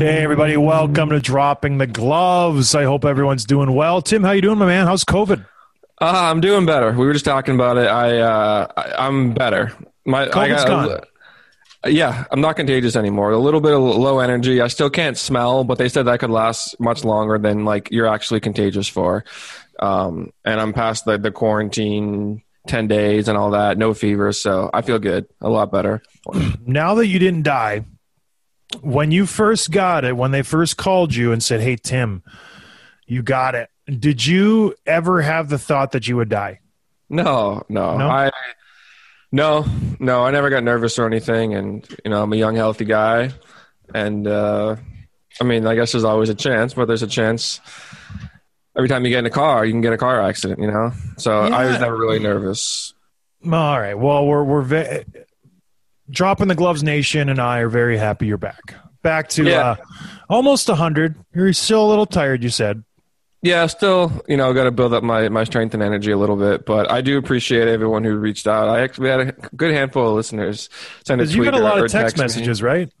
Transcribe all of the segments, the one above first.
Hey everybody, welcome to Dropping the Gloves. I hope everyone's doing well. Tim, how you doing, my man? How's COVID? Uh, I'm doing better. We were just talking about it. I, uh, I I'm better. My I COVID's got, gone. yeah, I'm not contagious anymore. A little bit of low energy. I still can't smell, but they said that could last much longer than like you're actually contagious for. Um, and I'm past the, the quarantine, ten days and all that. No fever, so I feel good. A lot better. Now that you didn't die, when you first got it, when they first called you and said, "Hey Tim, you got it," did you ever have the thought that you would die? No, no, No? I no, no. I never got nervous or anything, and you know, I'm a young, healthy guy, and uh, I mean, I guess there's always a chance, but there's a chance every time you get in a car, you can get a car accident, you know. So I was never really nervous. All right. Well, we're we're ve- dropping the gloves. Nation and I are very happy you're back. Back to Yeah. uh, almost hundred. You're still a little tired. You said. Yeah, still, you know, I got to build up my, my strength and energy a little bit, but I do appreciate everyone who reached out. I actually had a good handful of listeners send a Because tweet you got a lot of text me. messages, right?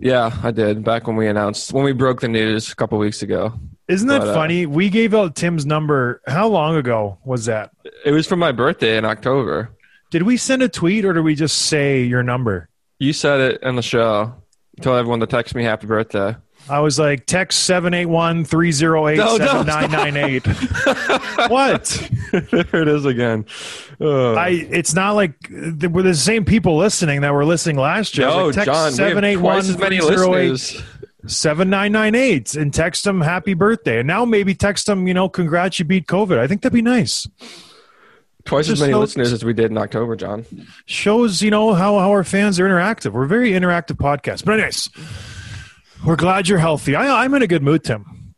Yeah, I did back when we announced when we broke the news a couple weeks ago. Isn't that But, uh, funny? We gave out Tim's number. How long ago was that? It was for my birthday in October. Did we send a tweet or did we just say your number? You said it in the show. Tell everyone to text me happy birthday. I was like, text 781 308 No, no, 7998. What? there it is again. I, it's not like we're the same people listening that were listening last year. No, like, John, text we have twice as many 781 listeners. 7998 and text them happy birthday. And now maybe text them, you know, congrats, you beat COVID. I think that'd be nice. Twice as many listeners as we did in October, John. shows you know how, how our fans are interactive. We're a very interactive podcast. But anyways we're glad you're healthy. I, i'm in a good mood tim.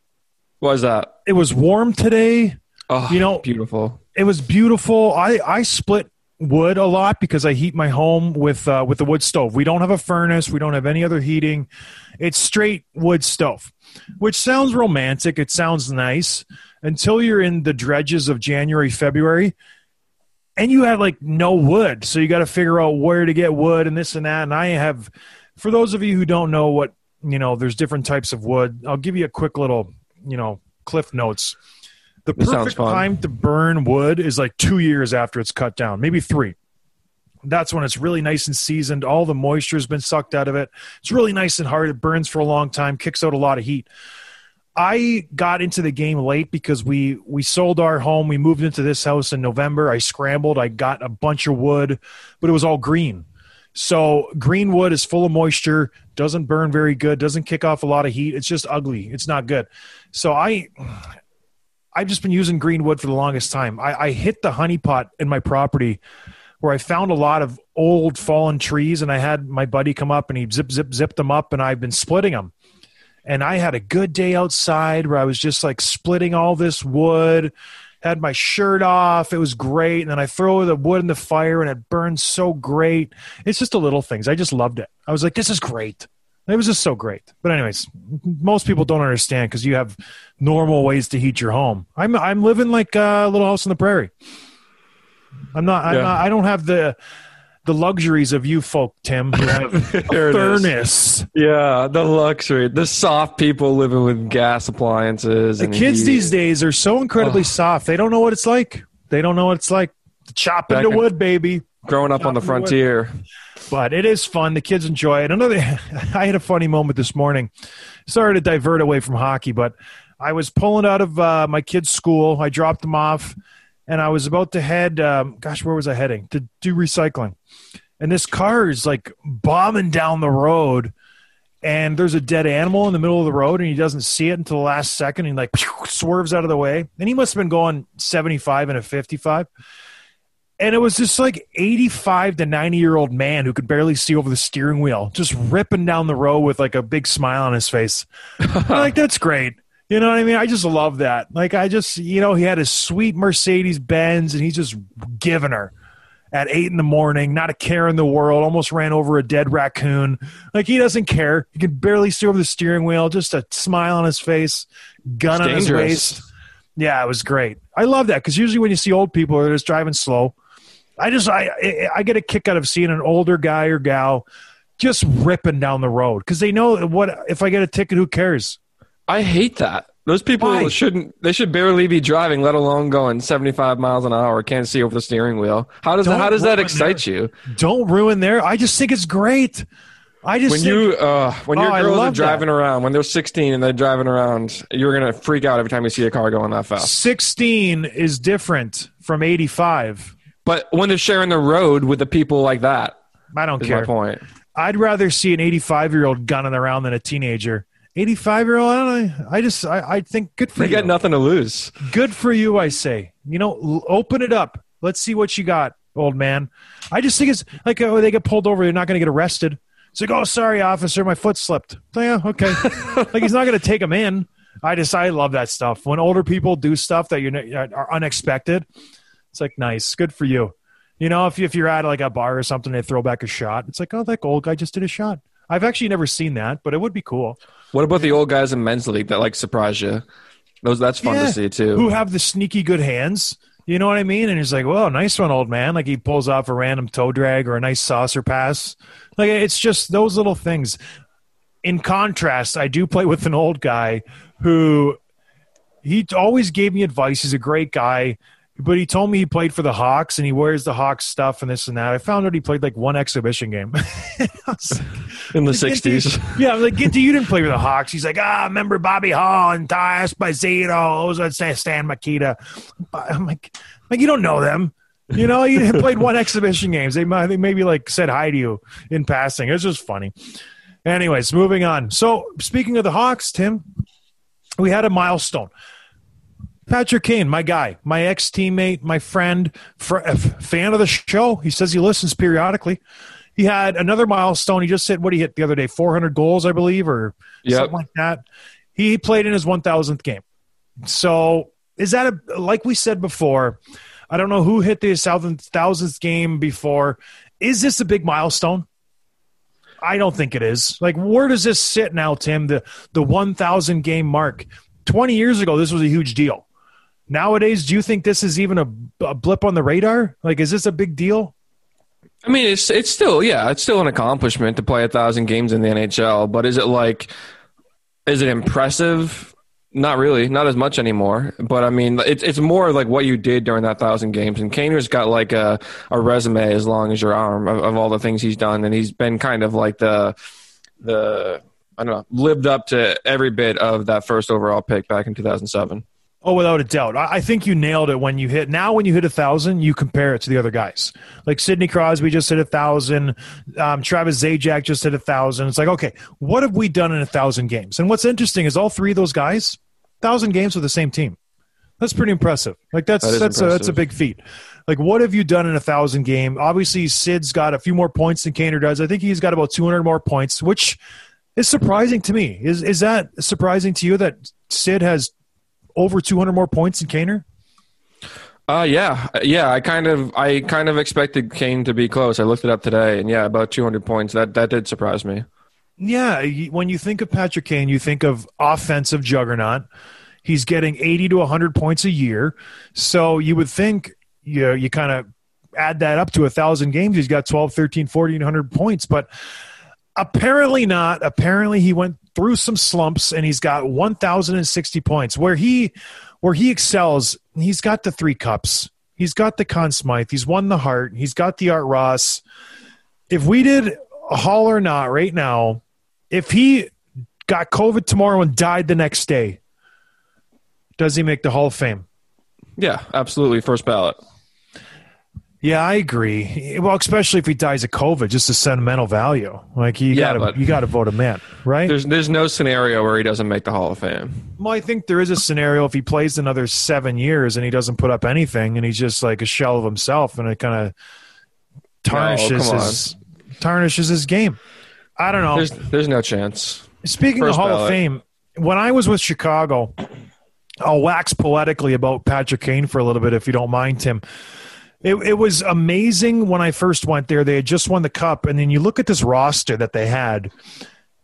What was that? it was warm today. Oh, You know- beautiful. it was beautiful. I i split wood a lot because i heat my home with uh, with the wood stove. We don't have a furnace. We don't have any other heating. It's straight wood stove which sounds romantic. It sounds nice. Until you're in the dredges of january february and you have like no wood so you got to figure out where to get wood and this and that and i have for those of you who don't know what you know there's different types of wood i'll give you a quick little you know cliff notes. The This perfect time to burn wood is like two years after it's cut down maybe three. That's when it's really nice and seasoned all the moisture has been sucked out of it. It's really nice and hard it burns for a long time kicks out a lot of heat I got into the game late because we we sold our home. We moved into this house in November. I scrambled. I got a bunch of wood, but it was all green. So green wood is full of moisture, doesn't burn very good, doesn't kick off a lot of heat. It's just ugly. It's not good. So I I've just been using green wood for the longest time. I, I hit the honey pot in my property where I found a lot of old fallen trees and I had my buddy come up and he zip zip zipped them up and I've been splitting them and I had a good day outside where I was just like splitting all this wood, had my shirt off. It was great. And then I throw the wood in the fire and it burns so great. It's just the little things. I just loved it. I was like, this is great. It was just so great. But anyways, most people don't understand because you have normal ways to heat your home. I'm I'm living like a little house on the prairie. I'm not. I'm Yeah. not I don't have the the luxuries of you folk, Tim, who have a There it is. furnace. Yeah, the luxury, the soft people living with gas appliances. The kids heat. these days are so incredibly soft. They don't know what it's like. They don't know what it's like to chop Back into in- wood, baby. growing up on the wood. frontier. But it is fun. The kids enjoy it. Another, I had a funny moment this morning. Sorry to divert away from hockey, but I was pulling out of uh, my kids' school. I dropped them off, and I was about to head. Um, gosh, where was I heading to do recycling? And this car is like bombing down the road, and there's a dead animal in the middle of the road, and he doesn't see it until the last second. And he like swerves out of the way, and he must have been going 75 and a 55 and it was just like 85 to 90 year old man who could barely see over the steering wheel just ripping down the road with like a big smile on his face like that's great you know what i mean i just love that like i just you know he had his sweet mercedes benz and he's just giving her at eight in the morning not a care in the world almost ran over a dead raccoon like he doesn't care he can barely see over the steering wheel just a smile on his face gun It's on his waist yeah, it was great. I love that because usually when you see old people, they're just driving slow. I just I I- I get a kick out of seeing an older guy or gal just ripping down the road because they know what if I get a ticket, who cares? I hate that. Those people Why? shouldn't. They should barely be driving, let alone going 75 miles an hour. Can't see over the steering wheel. How does Don't how does that excite you? Don't ruin their. I just think it's great. I just When think, you uh, when Oh, your I girls are driving around, when they're 16 and they're driving around, you're gonna freak out every time you see a car going that fast. sixteen is different from eighty five. But when they're sharing the road with the people like that, I don't care. my point. I'd rather see an 85 year old gunning around than a teenager. 85 year old, I don't know. I just, I, I think good for They you. got nothing to lose. Good for you, I say. You know, l- open it up. Let's see what you got, old man. I just think it's like oh, they get pulled over, they're not going to get arrested. It's like, oh, sorry, officer, my foot slipped. Oh, yeah, okay. like he's not going to take him in. I just, I love that stuff. When older people do stuff that you're are unexpected, it's like nice, good for you. You know, if you, if you're at like a bar or something, they throw back a shot. It's like, oh, that old guy just did a shot. I've actually never seen that, but it would be cool. What about the old guys in men's league that like surprise you? Those that's fun Yeah. to see too. who have the sneaky good hands. You know what I mean? And he's like, "Well, nice one, old man." Like he pulls off a random toe drag or a nice saucer pass. Like it's just those little things. In contrast, I do play with an old guy who he always gave me advice. He's a great guy, but he told me he played for the Hawks and he wears the Hawks stuff and this and that. I found out he played like one exhibition game. Was in the 60s. Yeah, I'm like, Ginty, you didn't play for the Hawks. He's like, ah, remember Bobby Hull and Ty Esposito, those are Stan Stan Mikita. I'm like, like you don't know them. You know, you played one exhibition games. They might, they maybe like said hi to you in passing. It's just funny. Anyways, moving on. So speaking of the Hawks, Tim, we had a milestone. Patrick Kane, my guy, my ex teammate, my friend, fr- fan of the show. He says he listens periodically. He had another milestone. He just hit what he hit the other day, 400 goals, I believe, or Yep. something like that. He played in his 1,000th game. So is that a like we said before? I don't know who hit the thousandth thousandth game before. Is this a big milestone? I don't think it is. Like, where does this sit now, Tim? The the 1,000 game mark. 20 years ago, this was a huge deal. Nowadays, do you think this is even a, a blip on the radar? Like, is this a big deal? I mean, it's it's still yeah, it's still an accomplishment to play a thousand games in the NHL. But is it like, is it impressive? Not really, not as much anymore. But I mean, it's it's more like what you did during that thousand games. And Kaner's got like a a resume as long as your arm of, of all the things he's done, and he's been kind of like the the I don't know lived up to every bit of that first overall pick back in two thousand seven. Oh, without a doubt. I, think you nailed it when you hit. Now, when you hit a thousand, you compare it to the other guys. Like Sidney Crosby just hit a thousand. Um, Travis Zajac just hit a thousand. It's like, okay, what have we done in a thousand games? And what's interesting is all three of those guys, thousand games with the same team. That's pretty impressive. Like that's That that's a, that's a big feat. Like what have you done in a thousand game? Obviously, Sid's got a few more points than Kaner does. I think he's got about two hundred more points, which is surprising to me. Is is that surprising to you that Sid has over 200 more points than Kaner? Uh yeah, yeah. I kind of, I kind of expected Kane to be close. I looked it up today, and yeah, about 200 points. That that did surprise me. Yeah, when you think of Patrick Kane, you think of offensive juggernaut. He's getting 80 to 100 points a year. So you would think you, know, you kind of add that up to a thousand games, he's got 12, 13, 1400 points. But apparently not. Apparently he went through some slumps and he's got 1060 points where he where he excels. He's got the three cups. He's got the Conn Smythe. He's won the Hart He's got the Art Ross. If we did a Hall or not right now, if he got COVID tomorrow and died the next day, does he make the Hall of Fame? Yeah, absolutely. First ballot. Yeah, I agree. Well, especially if he dies of COVID, just a sentimental value. Like you Yeah, gotta you gotta vote him in, right? There's there's no scenario where he doesn't make the Hall of Fame. Well, I think there is a scenario if he plays another seven years and he doesn't put up anything and he's just like a shell of himself and it kind of tarnishes on. his tarnishes his game. I don't know. There's there's no chance. Speaking of First Hall of. Fame, when I was with Chicago, I'll wax poetically about Patrick Kane for a little bit, if you don't mind, Tim. It, it was amazing when I first went there. They had just won the cup, and then you look at this roster that they had,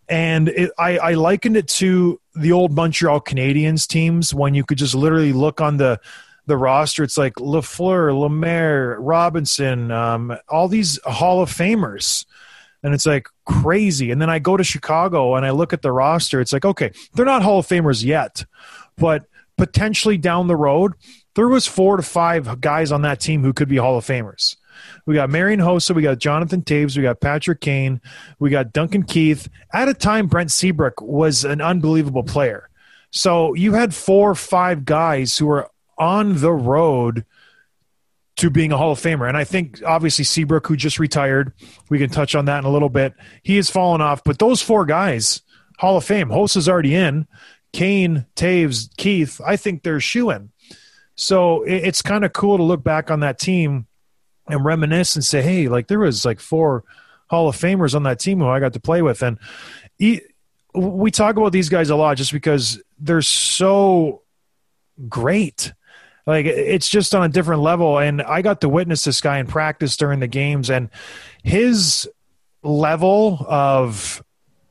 and it, I, I likened it to the old Montreal Canadiens teams when you could just literally look on the the roster. It's like Lafleur, Lemaire, Robinson, um, all these Hall of Famers and it's like crazy. And then I go to Chicago and I look at the roster. It's like, okay, they're not Hall of Famers yet, but potentially down the road, there was four to five guys on that team who could be Hall of Famers. We got Marian Hossa, we got Jonathan Toews, we got Patrick Kane, we got Duncan Keith. At a time, Brent Seabrook was an unbelievable player. So you had four or five guys who were on the road to being a Hall of Famer. And I think obviously Seabrook, who just retired, we can touch on that in a little bit. He has fallen off, but those four guys, Hall of Fame, Hossa's already in. Kane, Taves, Keith, I think they're shoe in. So it- it's kind of cool to look back on that team and reminisce and say, hey, like there was like four Hall of Famers on that team who I got to play with. And e- we talk about these guys a lot just because they're so great. Like it's just on a different level. And I got to witness this guy in practice during the games, and his level of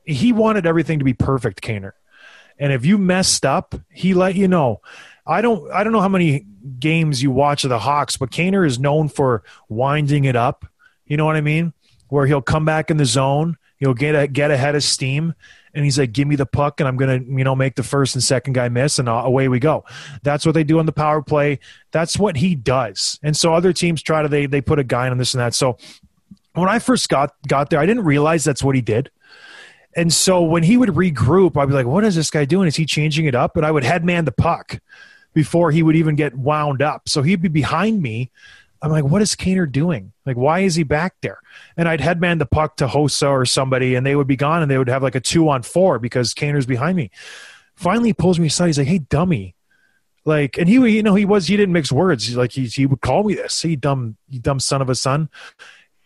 he wanted everything to be perfect, Kaner. And if you messed up, he let you know. I don't I don't know how many games you watch of the Hawks, but Kaner is known for winding it up. You know what I mean? Where he'll come back in the zone, he'll get a, get ahead of steam, and he's like, "Give me the puck, and I'm gonna you know make the first and second guy miss, and away we go." That's what they do on the power play. That's what he does. And so other teams try to they they put a guy on this and that. So when I first got got there, I didn't realize that's what he did. And so when he would regroup, I'd be like, "What is this guy doing? Is he changing it up?" And I would headman the puck before he would even get wound up. So he'd be behind me. I'm like, "What is Kaner doing? Like, why is he back there?" And I'd headman the puck to Hossa or somebody, and they would be gone, and they would have like a two on four because Kaner's behind me. Finally, he pulls me aside. He's like, "Hey, dummy." Like, and he, you know, he was, he didn't mix words. Like, he, he would call me this. Hey, dumb, you dumb son of a son.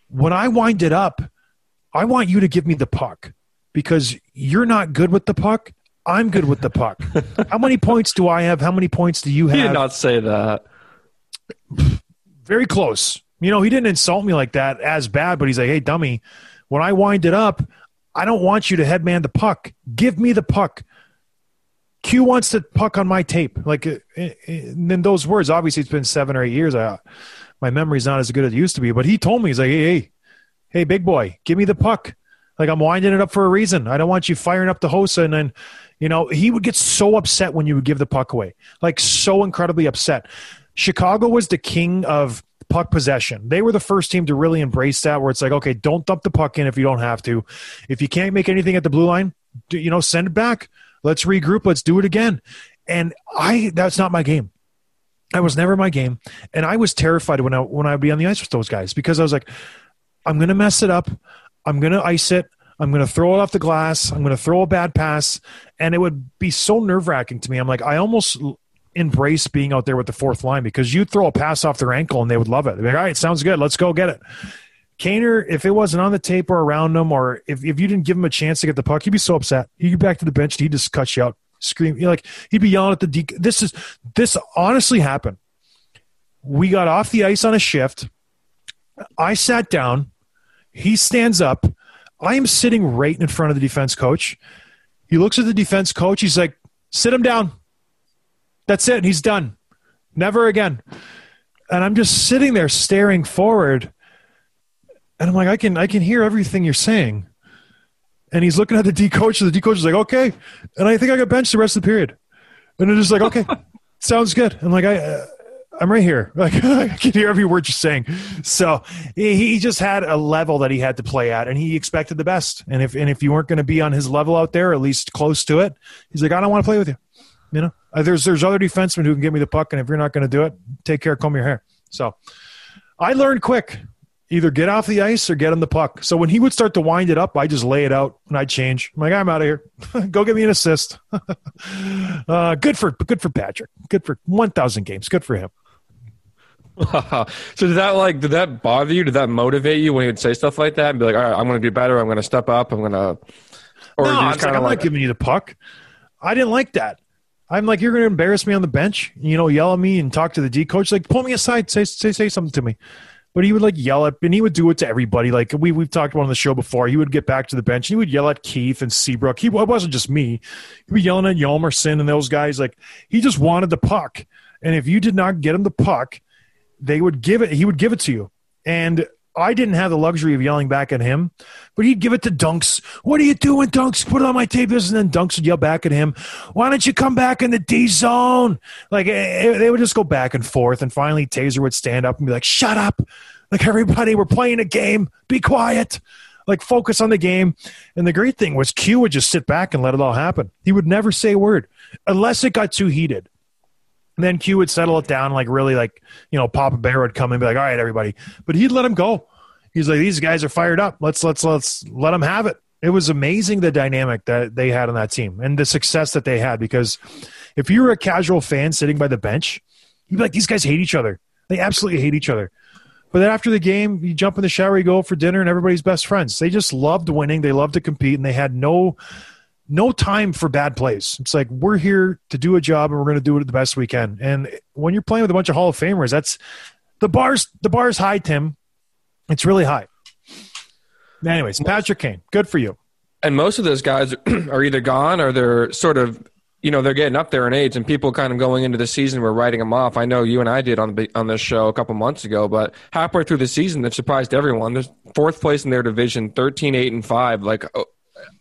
When I wind it up, I want you to give me the puck because you're not good with the puck. I'm good with the puck. How many points do I have? How many points do you have? He did not say that. Very close. You know, he didn't insult me like that as bad, but he's like, hey, dummy, when I wind it up, I don't want you to headman the puck. Give me the puck. Q wants the puck on my tape. Like, uh, uh, then those words, obviously, it's been seven or eight years. I, my memory's not as good as it used to be, but he told me, he's like, hey, hey, hey, big boy, give me the puck. Like, I'm winding it up for a reason. I don't want you firing up the Hossa. And then, you know, he would get so upset when you would give the puck away, like, so incredibly upset. Chicago was the king of puck possession. They were the first team to really embrace that, where it's like, okay, don't dump the puck in if you don't have to. If you can't make anything at the blue line, do, you know, send it back. Let's regroup. Let's do it again. And I, that's not my game. That was never my game, and I was terrified when I when I would be on the ice with those guys because I was like, I'm gonna mess it up. I'm gonna ice it. I'm gonna throw it off the glass. I'm gonna throw a bad pass, and it would be so nerve wracking to me. I'm like, I almost embrace being out there with the fourth line because you throw a pass off their ankle and they would love it. They'd be like, all right, sounds good. Let's go get it. Kaner, if it wasn't on the tape or around him, or if, if you didn't give him a chance to get the puck, he'd be so upset. He'd get back to the bench and he'd just cut you out, scream. You know, like he'd be yelling at the de- This is this honestly happened. We got off the ice on a shift. I sat down. He stands up. I am sitting right in front of the defense coach. He looks at the defense coach. He's like, "Sit him down." That's it. He's done. Never again. and I'm just sitting there staring forward, and I'm like, I can I can hear everything you're saying. And he's looking at the D coach, and the D coach is like, okay. And I think I got benched the rest of the period. And it's just like, okay, sounds good. I'm like, I, I'm right here. Like I can hear every word you're saying. So he, just had a level that he had to play at, and he expected the best. And if and if you weren't going to be on his level out there, at least close to it, he's like, I don't want to play with you. You know, Uh, there's there's other defensemen who can give me the puck, and if you're not going to do it, take care, comb your hair. So I learned quick. Either get off the ice or get him the puck. So when he would start to wind it up, I just lay it out and I change. I'm like, I'm out of here. Go get me an assist. uh, good for good for Patrick. Good for 1,000 games. Good for him. so did that like did that bother you? Did that motivate you when he would say stuff like that and be like, all right, I'm going to do better. I'm going to step up. I'm going to. Or no, I was like, kind I'm of not giving you the puck. I didn't like that. I'm like, you're going to embarrass me on the bench, you know, yell at me and talk to the D coach. Like, pull me aside, say say say something to me. But he would like yell at, and he would do it to everybody. Like we we've talked about on the show before. He would get back to the bench. And he would yell at Keith and Seabrook. He it wasn't just me. He was yelling at Hjalmarsson and those guys. Like he just wanted the puck, and if you did not get him the puck, they would give it. He would give it to you, and I didn't have the luxury of yelling back at him, but he'd give it to Dunks. What are you doing, Dunks? Put it on my tape. This and then Dunks would yell back at him. Why don't you come back in the D zone? Like eh, they would just go back and forth, and finally Tazer would stand up and be like, "Shut up! Like everybody, we're playing a game. Be quiet." Like focus on the game. And the great thing was Q would just sit back and let it all happen. He would never say a word unless it got too heated. And then Q would settle it down, like really, like you know, Papa Bear would come and be like, "All right, everybody," but he'd let him go. He's like, "These guys are fired up. Let's let's let's let them have it." It was amazing the dynamic that they had on that team and the success that they had. Because if you were a casual fan sitting by the bench, you'd be like, "These guys hate each other. They absolutely hate each other." But then after the game, you jump in the shower, you go for dinner, and everybody's best friends. They just loved winning. They loved to compete, and they had no no time for bad plays. It's like we're here to do a job and we're going to do it the best we can. And when you're playing with a bunch of Hall of Famers, that's the bars. The bars high, Tim. It's really high. Anyways, Patrick Kane, good for you. and most of those guys are either gone or they're sort of you know they're getting up there in age and people kind of going into the season were writing them off i know you and i did on the on this show a couple months ago but halfway through the season they've surprised everyone they're fourth place in their division 13 8 and 5 like oh,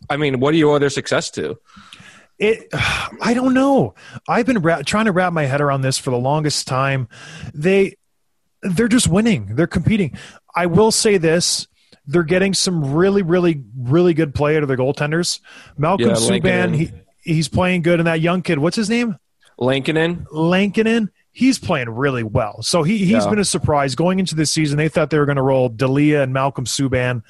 i mean what do you owe their success to It, I don't know. I've been ra- trying to wrap my head around this for the longest time. They, they're just winning. They're competing. I will say this: they're getting some really, really, really good play out of their goaltenders. Malcolm Yeah, Subban, he, he's playing good, and that young kid, what's his name? Lankinen, Lankinen, he's playing really well. So he, he's Yeah. been a surprise. Going into this season, they thought they were going to roll Delia and Malcolm Subban.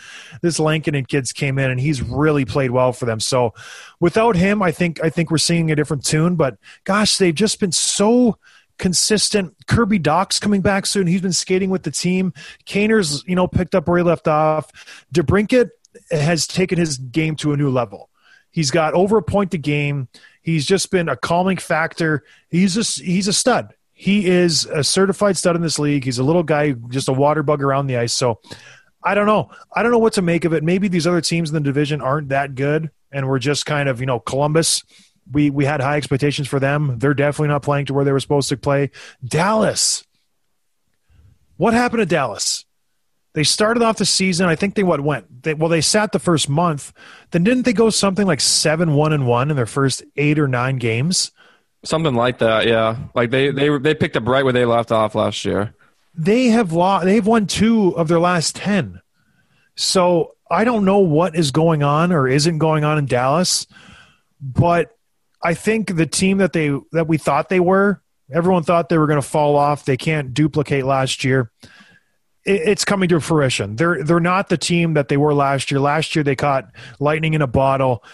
This Lankinen kids came in and he's really played well for them. So without him, I think I think we're seeing a different tune. But gosh, they've just been so consistent. Kirby Dach's coming back soon. He's been skating with the team. Kaner's, you know, picked up where he left off. DeBrincat has taken his game to a new level. He's got over a point a game. He's just been a calming factor. He's just he's a stud. He is a certified stud in this league. He's a little guy, just a water bug around the ice. So I don't know. I don't know what to make of it. Maybe these other teams in the division aren't that good, and we're just kind of you know Columbus. We we had high expectations for them. They're definitely not playing to where they were supposed to play. Dallas. What happened to Dallas? They started off the season. I think they what went. They, well, they sat the first month. Then didn't they go something like seven one and one in their first eight or nine games? Something like that. Yeah, like they they they picked up right where they left off last year. they have lost they've won two of their last 10 so i don't know what is going on or isn't going on in dallas but i think the team that they that we thought they were everyone thought they were going to fall off. They can't duplicate last year. It, it's coming to fruition. They're they're not the team that they were last year. Last year they caught lightning in a bottle.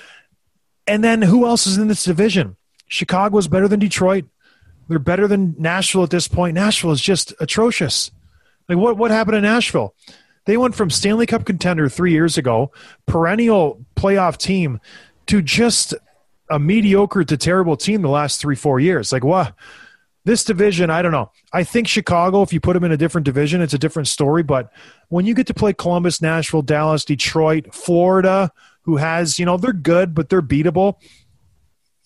And then who else is in this division chicago is better than detroit they're better than Nashville at this point. Nashville is just atrocious. Like what what happened in Nashville? They went from Stanley Cup contender three years ago, perennial playoff team, to just a mediocre to terrible team the last three four years. Like what? This division, I don't know. I think Chicago, if you put them in a different division, it's a different story. But when you get to play Columbus, Nashville, Dallas, Detroit, Florida, who has, you know, they're good, but they're beatable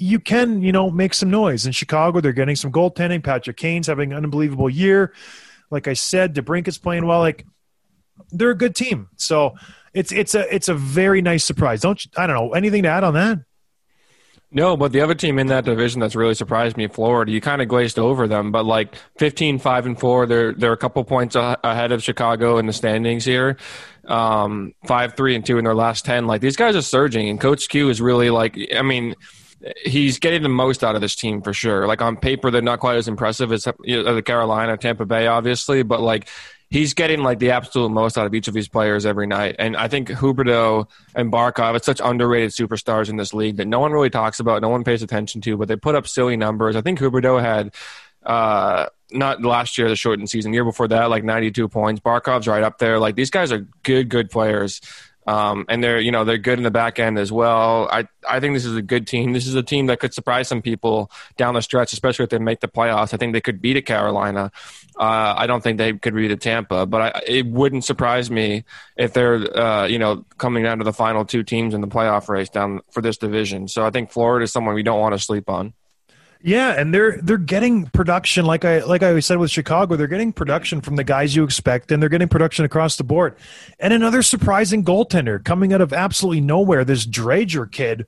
you can, you know, make some noise. In Chicago, they're getting some goaltending. Patrick Kane's having an unbelievable year. Like I said, DeBrink is playing well. Like they're a good team. So it's it's a it's a very nice surprise. Don't you, I don't know anything to add on that? No, but the other team in that division that's really surprised me, Florida, you kind of glazed over them, but like 15, 5 and 4, they're they're a couple points ahead of Chicago in the standings here. Um, 5, 3 and 2 in their last 10. Like these guys are surging and coach Q is really like I mean, he's getting the most out of this team for sure. Like on paper they're not quite as impressive as you know, the Carolina, Tampa Bay obviously, but like he's getting like the absolute most out of each of these players every night. And I think Huberdeau and Barkov, it's such underrated superstars in this league that no one really talks about, no one pays attention to, but they put up silly numbers. I think Huberdeau had uh not last year, the shortened season, year before that, like 92 points. Barkov's right up there. Like these guys are good, good players. Um, and they're you know they're good in the back end as well. I I think this is a good team. This is a team that could surprise some people down the stretch, especially if they make the playoffs. I think they could beat a Carolina. Uh, I don't think they could beat a Tampa, but I, it wouldn't surprise me if they're uh, you know coming down to the final two teams in the playoff race down for this division. So I think Florida is someone we don't want to sleep on. Yeah, and they're they're getting production like I like I said with Chicago, they're getting production from the guys you expect, and they're getting production across the board. And another surprising goaltender coming out of absolutely nowhere, this Driedger kid,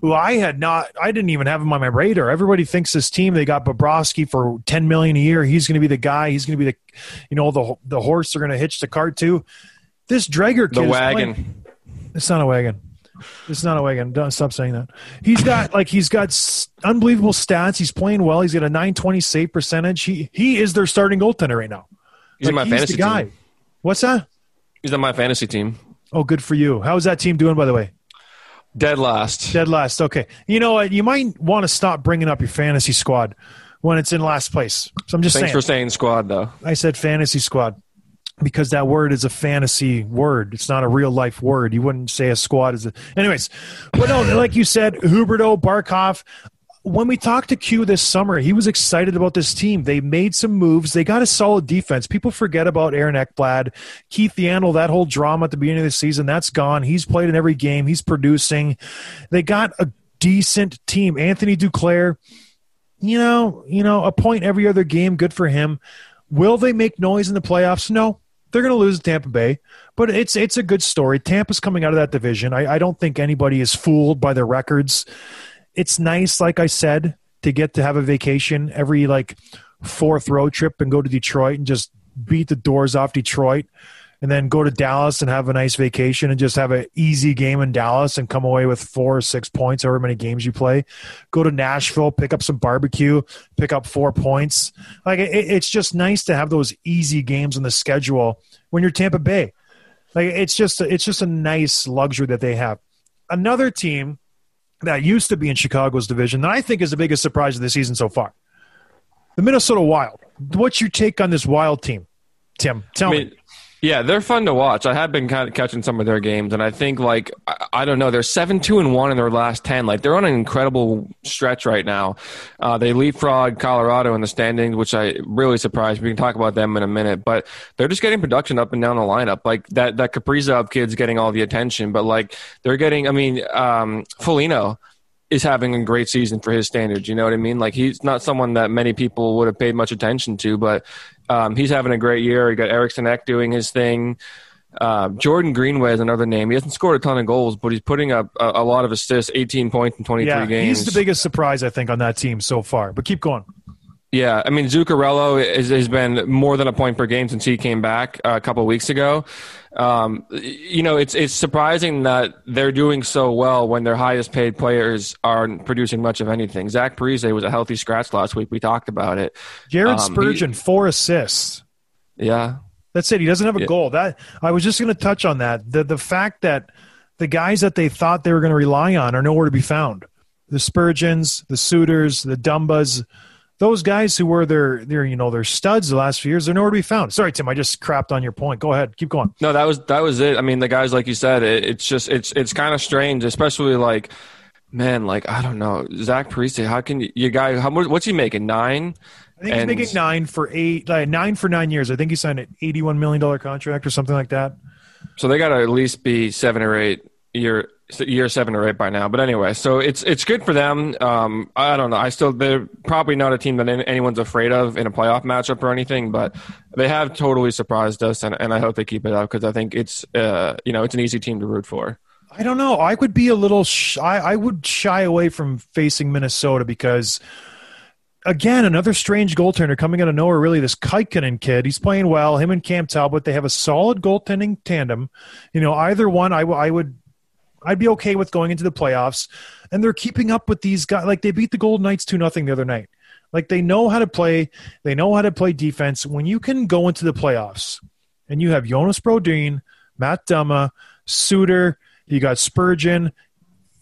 who I had not, I didn't even have him on my radar. Everybody thinks this team they got Bobrovsky for ten million a year. He's going to be the guy. He's going to be the, you know, the the horse they're going to hitch the cart to. This Driedger kid, The wagon. playing- it's not a wagon. It's not a wagon. Don't stop saying that. He's got like he's got s- unbelievable stats. He's playing well. He's got a 920 save percentage. He he is their starting goaltender right now. He's Like, in my the fantasy guy. team. What's that? He's on my fantasy team. Oh, good for you. How's that team doing, by the way? Dead last. Dead last. Okay. You know what? You might want to stop bringing up your fantasy squad when it's in last place. So I'm just Thanks saying. for saying squad though. I said fantasy squad because that word is a fantasy word. It's not a real life word. You wouldn't say a squad is a. Anyways, but no, like you said, Huberdeau, Barkov. When we talked to Q this summer, he was excited about this team. They made some moves. They got a solid defense. People forget about Aaron Ekblad, Keith Yandle, that whole drama at the beginning of the season. That's gone. He's played in every game. He's producing. They got a decent team. Anthony Duclair, you know, you know, a point every other game. Good for him. Will they make noise in the playoffs? No. They're going to lose to Tampa Bay, but it's it's a good story. Tampa's coming out of that division. I, I don't think anybody is fooled by their records. It's nice, like I said, to get to have a vacation every like fourth road trip and go to Detroit and just beat the doors off Detroit, and then go to Dallas and have a nice vacation and just have an easy game in Dallas and come away with four or six points, however many games you play. Go to Nashville, pick up some barbecue, pick up four points. Like it, it's just nice to have those easy games on the schedule when you're Tampa Bay. Like it's just it's just a nice luxury that they have. Another team that used to be in Chicago's division that I think is the biggest surprise of the season so far. The Minnesota Wild. What's your take on this Wild team, Tim? Tell I me. Yeah, they're fun to watch. I have been kind of catching some of their games, and I think like I, don't know, they're seven two and one in their last ten. Like they're on an incredible stretch right now. Uh, they leapfrog Colorado in the standings, which I really surprised. We can talk about them in a minute, but they're just getting production up and down the lineup. Like that that Kaprizov kid's getting all the attention, but like they're getting. I mean, um, Foligno is having a great season for his standards. You know what I mean? Like he's not someone that many people would have paid much attention to, but um, he's having a great year. He got Eriksson Ek doing his thing. Uh, Jordan Greenway is another name. He hasn't scored a ton of goals, but he's putting up a, a lot of assists, 18 points in 23 yeah, games. he's the biggest surprise I think on that team so far. But keep going. Yeah, I mean Zuccarello is, has been more than a point per game since he came back uh, a couple weeks ago. Um, you know, it's it's surprising that they're doing so well when their highest paid players aren't producing much of anything. Zach Parise was a healthy scratch last week. We talked about it. Jared Um, Spurgeon, four assists. Yeah, That's it. He doesn't have a Yeah. goal. That I was just going to touch on that. The the fact that the guys that they thought they were going to rely on are nowhere to be found. The Spurgeons, the Suters, the Dumbas, those guys who were their their you know their studs the last few years, they're nowhere to be found. Sorry, Tim, I just crapped on your point. Go ahead, keep going. No, that was that was it. I mean, the guys, like you said, it, it's just it's it's kind of strange, especially like, man, like I don't know, Zach Parise. How can you, you guy? How much? What's he making? Nine. I think he's And- making nine for eight, uh, nine for nine years. I think he signed an eighty-one million dollar contract or something like that. So they got to at least be seven or eight year year seven or eight by now. But anyway, so it's it's good for them. Um, I don't know. I still they're probably not a team that anyone's afraid of in a playoff matchup or anything, but they have totally surprised us, and, and I hope they keep it up because I think it's uh, you know it's an easy team to root for. I don't know. I would be a little. Sh- I, I would shy away from facing Minnesota because, again, another strange goaltender coming out of nowhere. Really, this Kahkonen kid. He's playing well. Him and Cam Talbot. They have a solid goaltending tandem. You know, either one, I, w- I would. I'd be okay with going into the playoffs, and they're keeping up with these guys. Like they beat the Golden Knights two nothing the other night. Like they know how to play. They know how to play defense. When you can go into the playoffs, and you have Jonas Brodin, Matt Dumba, Suter, you got Spurgeon.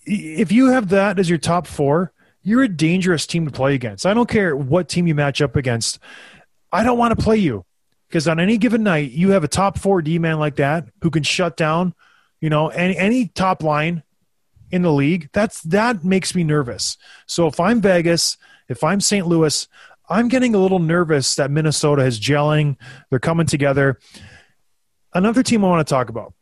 If you have that as your top four, you're a dangerous team to play against. I don't care what team you match up against. I don't want to play you because on any given night, you have a top four D man like that who can shut down, you know, any any top line in the league. That's that makes me nervous. So if I'm Vegas, if I'm St. Louis, I'm getting a little nervous that Minnesota is gelling. They're coming together. Another team I want to talk about.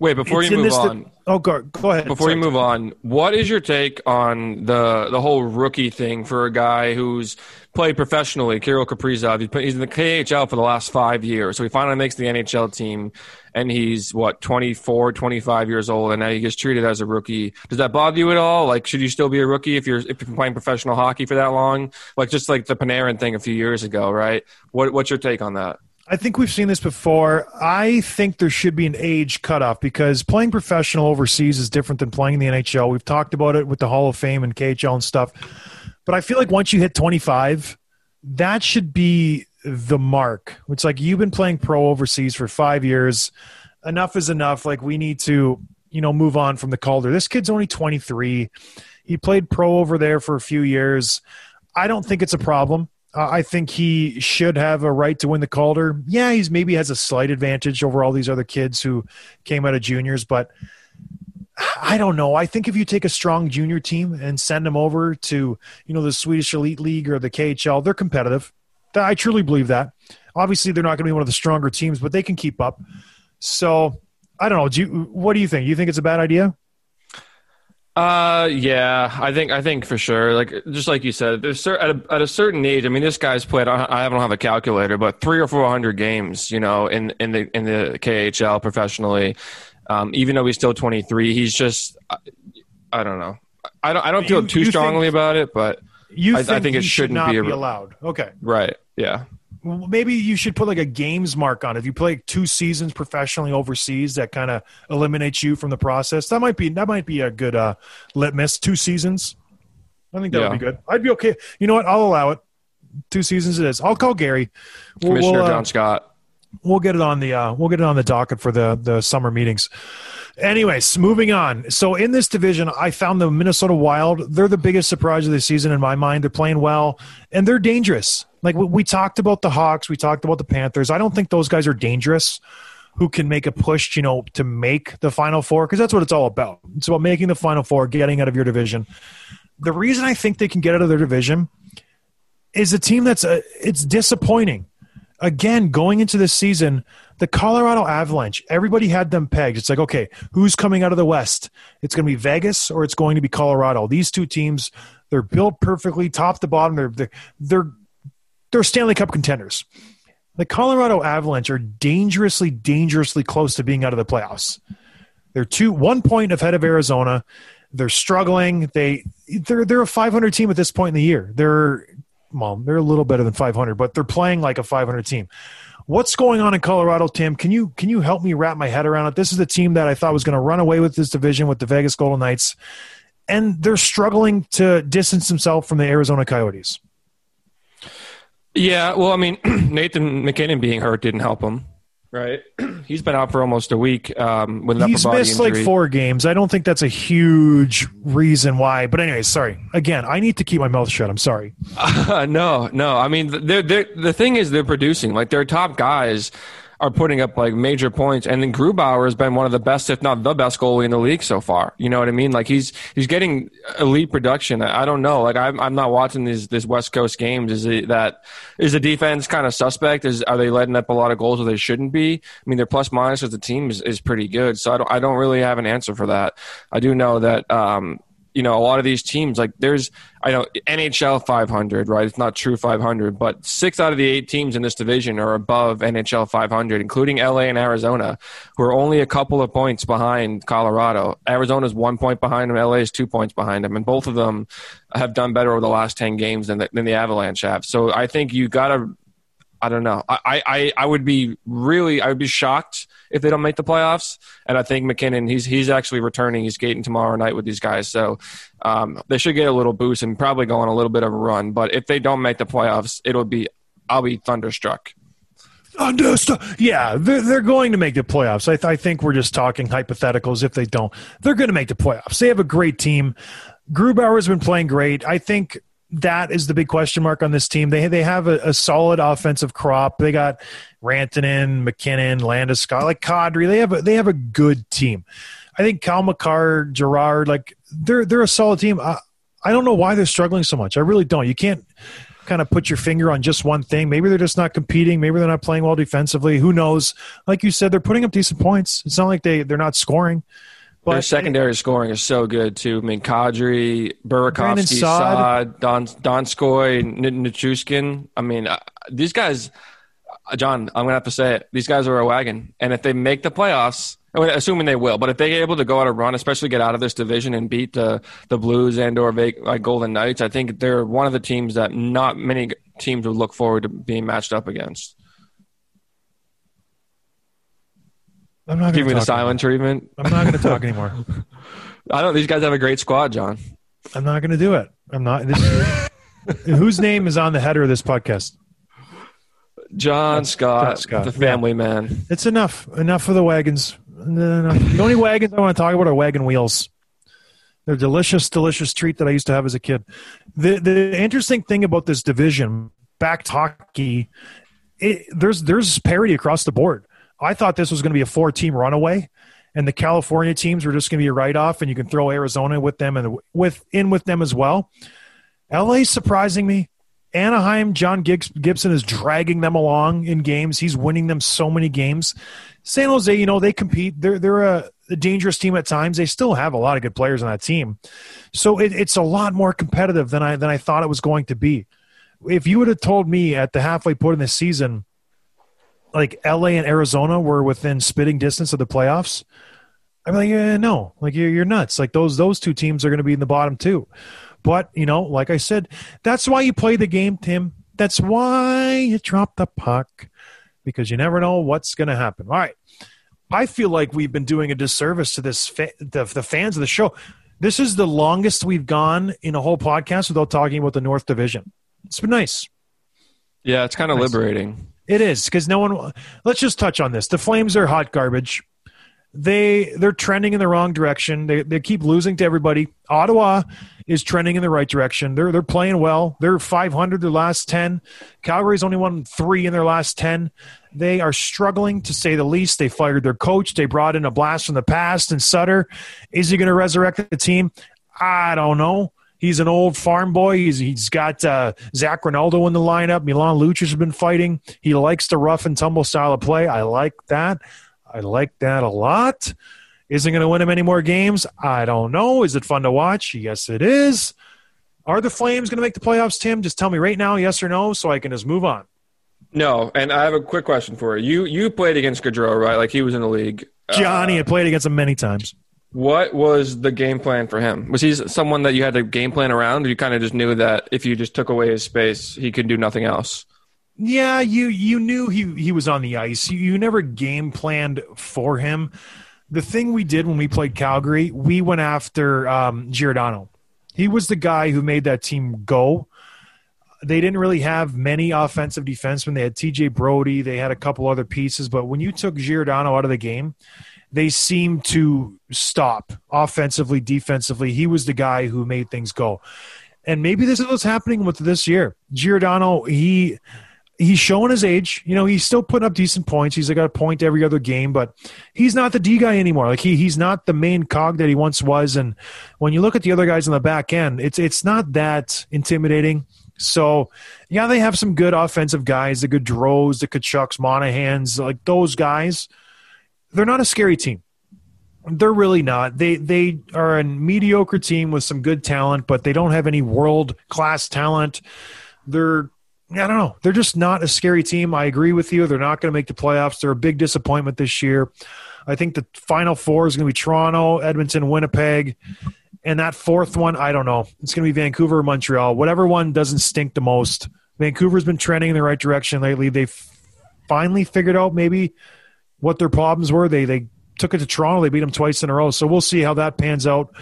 Wait, before It's you move on, Oh, go, go ahead. before you move on, what is your take on the the whole rookie thing for a guy who's played professionally, Kirill Kaprizov? He's, he's in the KHL for the last five years, so he finally makes the NHL team, and he's what 24, 25 years old, and now he gets treated as a rookie. Does that bother you at all? Like, should you still be a rookie if you're if you're playing professional hockey for that long? Like, just like the Panarin thing a few years ago, right? What what's your take on that? I think we've seen this before. I think there should be an age cutoff because playing professional overseas is different than playing in the NHL. We've talked about it with the Hall of Fame and KHL and stuff. But I feel like once you hit 25, that should be the mark. It's like you've been playing pro overseas for five years. Enough is enough. Like we need to, you know, move on from the Calder. This kid's only 23. He played pro over there for a few years. I don't think it's a problem. Uh, I think he should have a right to win the Calder. Yeah, he's maybe has a slight advantage over all these other kids who came out of juniors, but I don't know. I think if you take a strong junior team and send them over to, you know, the Swedish Elite League or the KHL, they're competitive. I truly believe that. Obviously, they're not going to be one of the stronger teams, but they can keep up. So, I don't know. Do you, what do you think? You think it's a bad idea? Uh, yeah, I think I think for sure. Like just like you said, there's cer- at a, at a certain age. I mean, this guy's played. I don't have a calculator, but three or four hundred games. You know, in in the in the KHL professionally. Um, even though he's still 23, he's just. I, I don't know. I don't. I don't feel You- too you strongly think- about it, but You I- I think, think it should shouldn't not be be, allowed? Okay. right. Yeah. Well, maybe you should put like a games mark on. it. If you play two seasons professionally overseas, that kind of eliminates you from the process. That might be that might be a good uh, litmus. Two seasons. I think that Yeah. would be good. I'd be okay. You know what? I'll allow it. Two seasons it is. I'll call Gary. We'll, Commissioner we'll, uh, John Scott. we'll get it on the uh, we'll get it on the docket for the the summer meetings. Anyways, moving on. So in this division, I found the Minnesota Wild. They're the biggest surprise of the season in my mind. They're playing well and they're dangerous. Like we, talked about the Hawks, we talked about the Panthers. I don't think those guys are dangerous. Who can make a push, you know, to make the Final Four? Because that's what it's all about. It's about making the Final Four, getting out of your division. The reason I think they can get out of their division is a team that's uh, it's disappointing again going into this season the colorado avalanche everybody had them pegged. It's like okay who's coming out of the west? It's going to be vegas or it's going to be colorado. These two teams they're built perfectly top to bottom. They're they're they're, they're stanley cup contenders. The colorado avalanche are dangerously dangerously close to being out of the playoffs. They're two one point ahead of arizona. They're struggling. They they're they're a 500 team at this point in the year. They're well, they're a little better than 500, but they're playing like a 500 team. What's going on in Colorado, Tim? Can you can you help me wrap my head around it? This is the team that I thought was going to run away with this division with the Vegas Golden Knights, and they're struggling to distance themselves from the Arizona Coyotes. Yeah, well, I mean, Nathan MacKinnon being hurt didn't help him, right? He's been out for almost a week um, with an He's upper body missed injury. like four games. I don't think that's a huge reason why. But anyways, sorry. Again, I need to keep my mouth shut. I'm sorry. no, no. I mean, they're, they're, the thing is, they're producing. Like they're top guys are putting up like major points, and then Grubauer has been one of the best, if not the best, goalie in the league so far. You know what I mean? Like he's he's getting elite production. I, don't know. Like I'm I'm not watching these these West Coast games. Is it that is the defense kind of suspect? Is are they letting up a lot of goals where they shouldn't be? I mean, their plus minus as a team is, is pretty good. So I don't I don't really have an answer for that. I do know that. Um, you know, a lot of these teams, like there's, I know NHL 500, right? It's not true 500, but six out of the eight teams in this division are above NHL 500, including LA and Arizona, who are only a couple of points behind Colorado. Arizona's one point behind them, LA is two points behind them, and both of them have done better over the last 10 games than the, than the Avalanche have. So I think you got to I don't know. I, I, I would be really I would be shocked if they don't make the playoffs. And I think MacKinnon he's he's actually returning. He's skating tomorrow night with these guys, so um, they should get a little boost and probably go on a little bit of a run. But if they don't make the playoffs, it'll be I'll be thunderstruck. Yeah, they're, going to make the playoffs. I, th- I think we're just talking hypotheticals. If they don't, they're going to make the playoffs. They have a great team. Grubauer's been playing great. I think that is the big question mark on this team. They they have a, a solid offensive crop. They got Rantanen, MacKinnon, Landeskog, like Kadri. They have a, they have a good team. I think Cale Makar, Girard, like they're they're a solid team. I, I don't know why they're struggling so much. I really don't. You can't kind of put your finger on just one thing. Maybe they're just not competing. Maybe they're not playing well defensively. Who knows? Like you said, they're putting up decent points. It's not like they they're not scoring. Their secondary scoring is so good too. I mean, Kadri, Burakovsky, Saad. Saad, Don Donskoi, Nichushkin. I mean, uh, these guys, uh, John, I'm gonna have to say it. These guys are a wagon, and if they make the playoffs, I mean, assuming they will, but if they're able to go out a run, especially get out of this division and beat the the Blues and or like Golden Knights, I think they're one of the teams that not many teams would look forward to being matched up against. I'm not Give me the silent treatment. I'm not going to talk anymore. I don't. These guys have a great squad, John. I'm not going to do it. I'm not. This, whose name is on the header of this podcast? John Scott, John Scott, the family man. It's enough. Enough for the wagons. The only wagons I want to talk about are wagon wheels. They're delicious, delicious treat that I used to have as a kid. The the interesting thing about this division, back hockey, it, there's there's parity across the board. I thought this was going to be a four team runaway, and the California teams were just going to be a write off, and you can throw Arizona with them and with in with them as well. LA surprising me. Anaheim, John Gibson is dragging them along in games. He's winning them so many games. San Jose, you know, they compete. They're they're a, a dangerous team at times. They still have a lot of good players on that team, so it, it's a lot more competitive than I than I thought it was going to be. If you would have told me at the halfway point in the season, like LA and Arizona were within spitting distance of the playoffs, I'm like, yeah, no, like you're, you're nuts. Like those those two teams are going to be in the bottom too. But you know, like I said, that's why you play the game, Tim. That's why you drop the puck because you never know what's going to happen. All right, I feel like we've been doing a disservice to this fa- the, the fans of the show. This is the longest we've gone in a whole podcast without talking about the North Division. It's been nice. Yeah, it's kind of Nice. liberating. It is because no one. Let's just touch on this. The Flames are hot garbage. They they're trending in the wrong direction. They they keep losing to everybody. Ottawa is trending in the right direction. They're they're playing well. They're 500 their last 10. Calgary's only won 3 in their last 10. They are struggling to say the least. They fired their coach. They brought in a blast from the past and Sutter. Is he going to resurrect the team? I don't know. He's an old farm boy. He's he's got uh, Zac Rinaldo in the lineup. Milan Lucic has been fighting. He likes the rough and tumble style of play. I like that. I like that a lot. Isn't going to win him any more games? I don't know. Is it fun to watch? Yes, it is. Are the Flames going to make the playoffs, Tim? Just tell me right now, yes or no, so I can just move on. No, and I have a quick question for you. You you played against Gaudreau, right? Like he was in the league. Johnny, Uh, I played against him many times. What was the game plan for him? Was he someone that you had to game plan around, or you kind of just knew that if you just took away his space, he could do nothing else? Yeah, you you knew he he was on the ice. You, you never game planned for him. The thing we did when we played Calgary, we went after um, Giordano. He was the guy who made that team go. They didn't really have many offensive defensemen. They had TJ Brodie. They had a couple other pieces, but when you took Giordano out of the game, they seemed to stop offensively, defensively. He was the guy who made things go. And maybe this is what's happening with this year. Giordano, he he's showing his age. You know, he's still putting up decent points. He's got a point every other game, but he's not the D guy anymore. Like he he's not the main cog that he once was. And when you look at the other guys on the back end, it's it's not that intimidating. So yeah, they have some good offensive guys, the Gaudreaus, the Tkachuks, Monahans, like those guys. They're not a scary team. They're really not. They they are a mediocre team with some good talent, but they don't have any world class talent. They're I don't know. They're just not a scary team. I agree with you. They're not going to make the playoffs. They're a big disappointment this year. I think the final four is going to be Toronto, Edmonton, Winnipeg, and that fourth one, I don't know. It's going to be Vancouver or Montreal. Whatever one doesn't stink the most. Vancouver's been trending in the right direction lately. They've finally figured out maybe what their problems were. They they took it to Toronto. They beat them twice in a row. So we'll see how that pans out.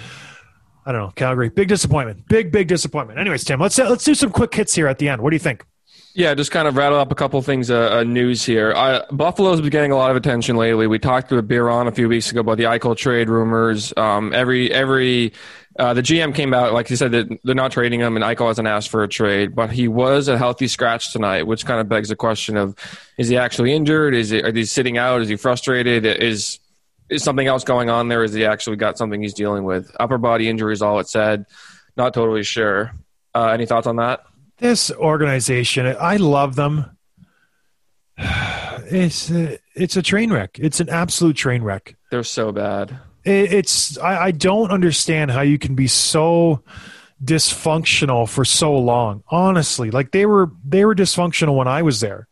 I don't know. Calgary, big disappointment. Big big disappointment. Anyways, Tim, let's let's do some quick hits here at the end. What do you think? Yeah, just kind of rattle up a couple things uh, uh, news here. I, Buffalo's been getting a lot of attention lately. We talked to Biron a few weeks ago about the Eichel trade rumors. Um, every every uh, the GM came out like he said that they're not trading him, and Eichel hasn't asked for a trade, but he was a healthy scratch tonight, which kind of begs the question of: Is he actually injured? Is he, are he sitting out? Is he frustrated? Is is something else going on there? Is he actually got something he's dealing with? Upper body injury is all it said. Not totally sure. Uh, any thoughts on that? This organization, I love them. It's a, it's a train wreck. It's an absolute train wreck. They're so bad. It, it's I, I don't understand how you can be so dysfunctional for so long. Honestly, like they were they were dysfunctional when I was there.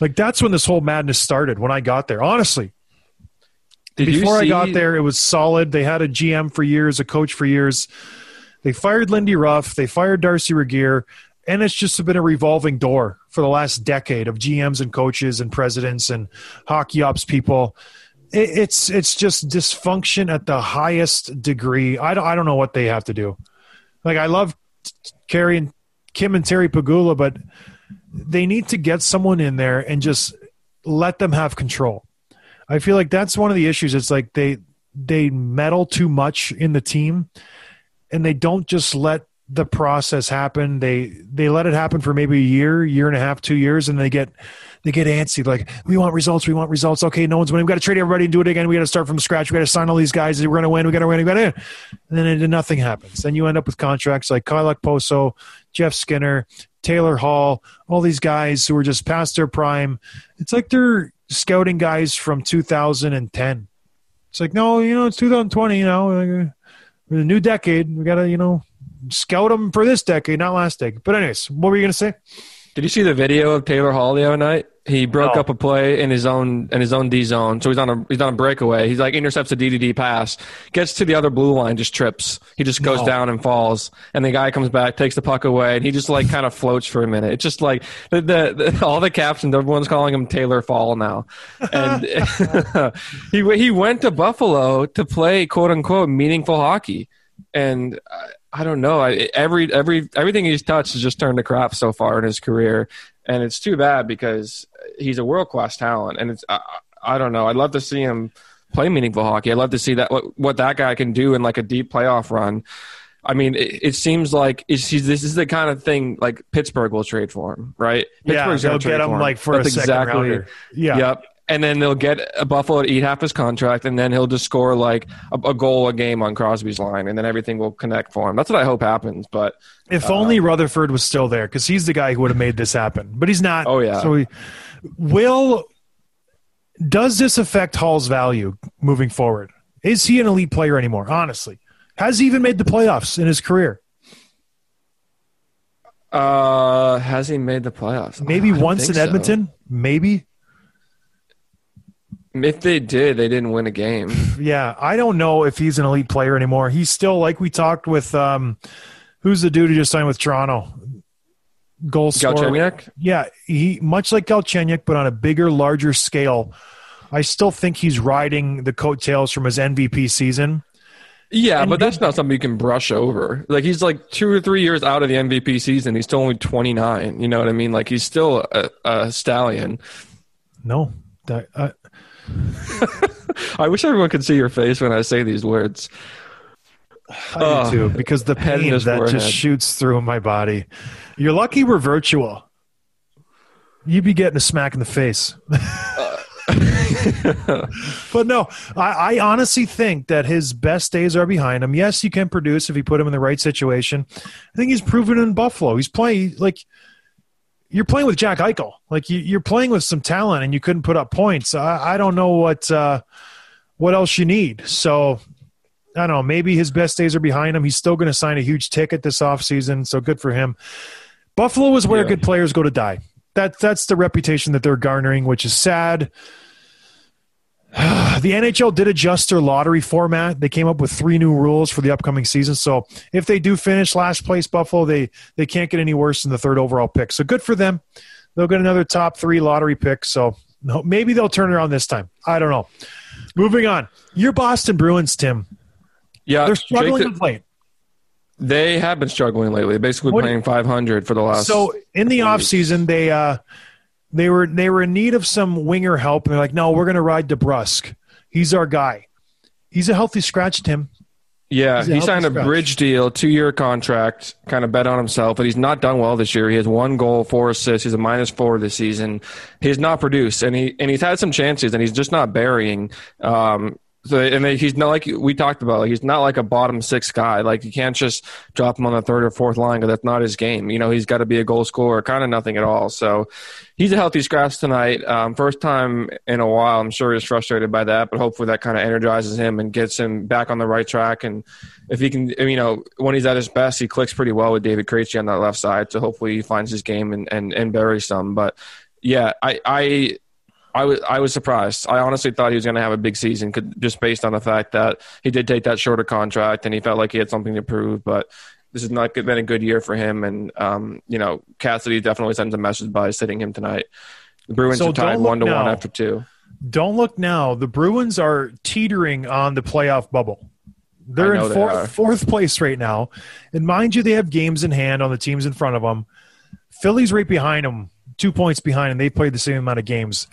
Like that's when this whole madness started. When I got there, honestly, Did before I got there, it was solid. They had a GM for years, a coach for years. They fired Lindy Ruff. They fired Darcy Regier. And it's just been a revolving door for the last decade of GMs and coaches and presidents and hockey ops people. It, it's it's just dysfunction at the highest degree. I don't I don't know what they have to do. Like I love Carrie and Kim and Terry Pegula, but they need to get someone in there and just let them have control. I feel like that's one of the issues. It's like they they meddle too much in the team, and they don't just let the process happen. They they let it happen for maybe a year, year and a half, two years, and they get they get antsy. Like we want results, we want results. Okay, no one's winning. We got to trade everybody and do it again. We got to start from scratch. We got to sign all these guys. We're to win. We got to win. We got to. And then nothing happens. Then you end up with contracts like Kyle Poso, Jeff Skinner, Taylor Hall, all these guys who are just past their prime. It's like they're scouting guys from 2010. It's like, no, you know, it's 2020. You know, uh, the new decade. We got to, you know, scout them for this decade, not last decade. But anyways, what were you to say? Did you see the video of Taylor Hall the other night? He broke No. up a play in his own in his own D zone. So he's on a he's on a breakaway. He's like intercepts a DDD pass, gets to the other blue line, just trips. He just goes No. down and falls. And the guy comes back, takes the puck away, and he just like kind of floats for a minute. It's just like the, the, the all the captions. Everyone's calling him Taylor Fall now. And he he went to Buffalo to play quote unquote meaningful hockey. And uh, I, don't know. I, every every everything he's touched has just turned to crap so far in his career, and it's too bad because he's a world class talent. And it's I, I don't know. I'd love to see him play meaningful hockey. I'd love to see that what, what that guy can do in like a deep playoff run. I mean, it, it seems like this is the kind of thing like Pittsburgh will trade for him, right? Yeah, Pittsburgh's they'll get him for like for That's a second rounder. Yeah. Yep. And then they'll get a Buffalo to eat half his contract, and then he'll just score like a, a goal a game on Crosby's line, and then everything will connect for him. That's what I hope happens. But If only Rutherford was still there, because he's the guy who would have made this happen. But he's not. Oh, yeah. So he, will does this affect Hall's value moving forward? Is he an elite player anymore? Honestly, has he even made the playoffs in his career? uh, has he made the playoffs? Maybe once in think so. Edmonton. Maybe. If they did, they didn't win a game. Yeah, I don't know if he's an elite player anymore. He's still like we talked with. Um, who's the dude who just signed with Toronto? Goal scorer. Galchenyuk? Yeah, he much like Galchenyuk, but on a bigger, larger scale. I still think he's riding the coattails from his MVP season. Yeah, And but that's not something you can brush over. Like he's like two or three years out of the MVP season. He's still only twenty nine. You know what I mean? Like he's still a, a stallion. No, that, uh, I wish everyone could see your face when I say these words. I do Oh, too, because the pain that forehead. just shoots through my body. You're lucky we're virtual. You'd be getting a smack in the face. but no, I, I honestly think that his best days are behind him. Yes, he can produce if you put him in the right situation. I think he's proven in Buffalo. He's playing like you're playing with Jack Eichel. Like you, you're playing with some talent, and you couldn't put up points. I, I don't know what uh, what else you need. So I don't know. Maybe his best days are behind him. He's still going to sign a huge ticket this offseason, so good for him. Buffalo is where Yeah. good players go to die. That that's the reputation that they're garnering, which is sad. The NHL did adjust their lottery format. They came up with three new rules for the upcoming season. So if they do finish last place, Buffalo, they they can't get any worse than the third overall pick. So good for them. They'll get another top three lottery pick. So no, maybe they'll turn around this time. I don't know. Moving on. Your Boston Bruins, Tim. Yeah, They're struggling th- of late. they have been struggling lately. Basically What- playing 500 for the last. So in the couple off season, they uh, they were they were in need of some winger help, and they're like, "No, we're going to ride DeBrusk. He's our guy. He's a healthy scratch, Tim. Yeah, he signed a scratch. bridge deal, two year contract, kind of bet on himself, but he's not done well this year. He has one goal, four assists. He's a minus four this season. He's not produced, and he and he's had some chances, and he's just not burying. Um, so and he's not like we talked about. Like, he's not like a bottom six guy. Like you can't just drop him on the third or fourth line because that's not his game. You know, he's got to be a goal scorer, kind of nothing at all. So he's a healthy scratch tonight. Um, first time in a while. I'm sure he's frustrated by that, but hopefully that kind of energizes him and gets him back on the right track. And if he can, you know, when he's at his best, he clicks pretty well with David Krejci on that left side. So hopefully he finds his game and and, and buries some. But yeah, I I. I was I was surprised. I honestly thought he was going to have a big season, could- just based on the fact that he did take that shorter contract and he felt like he had something to prove. But this has not been a good year for him, and um, you know Cassidy definitely sends a message by sitting him tonight. The Bruins So are tied one to one after two. Don't look now. The Bruins are teetering on the playoff bubble. They're in fourth, are. fourth place right now, and mind you, they have games in hand on the teams in front of them. Philly's right behind them, two points behind, and they played the same amount of games.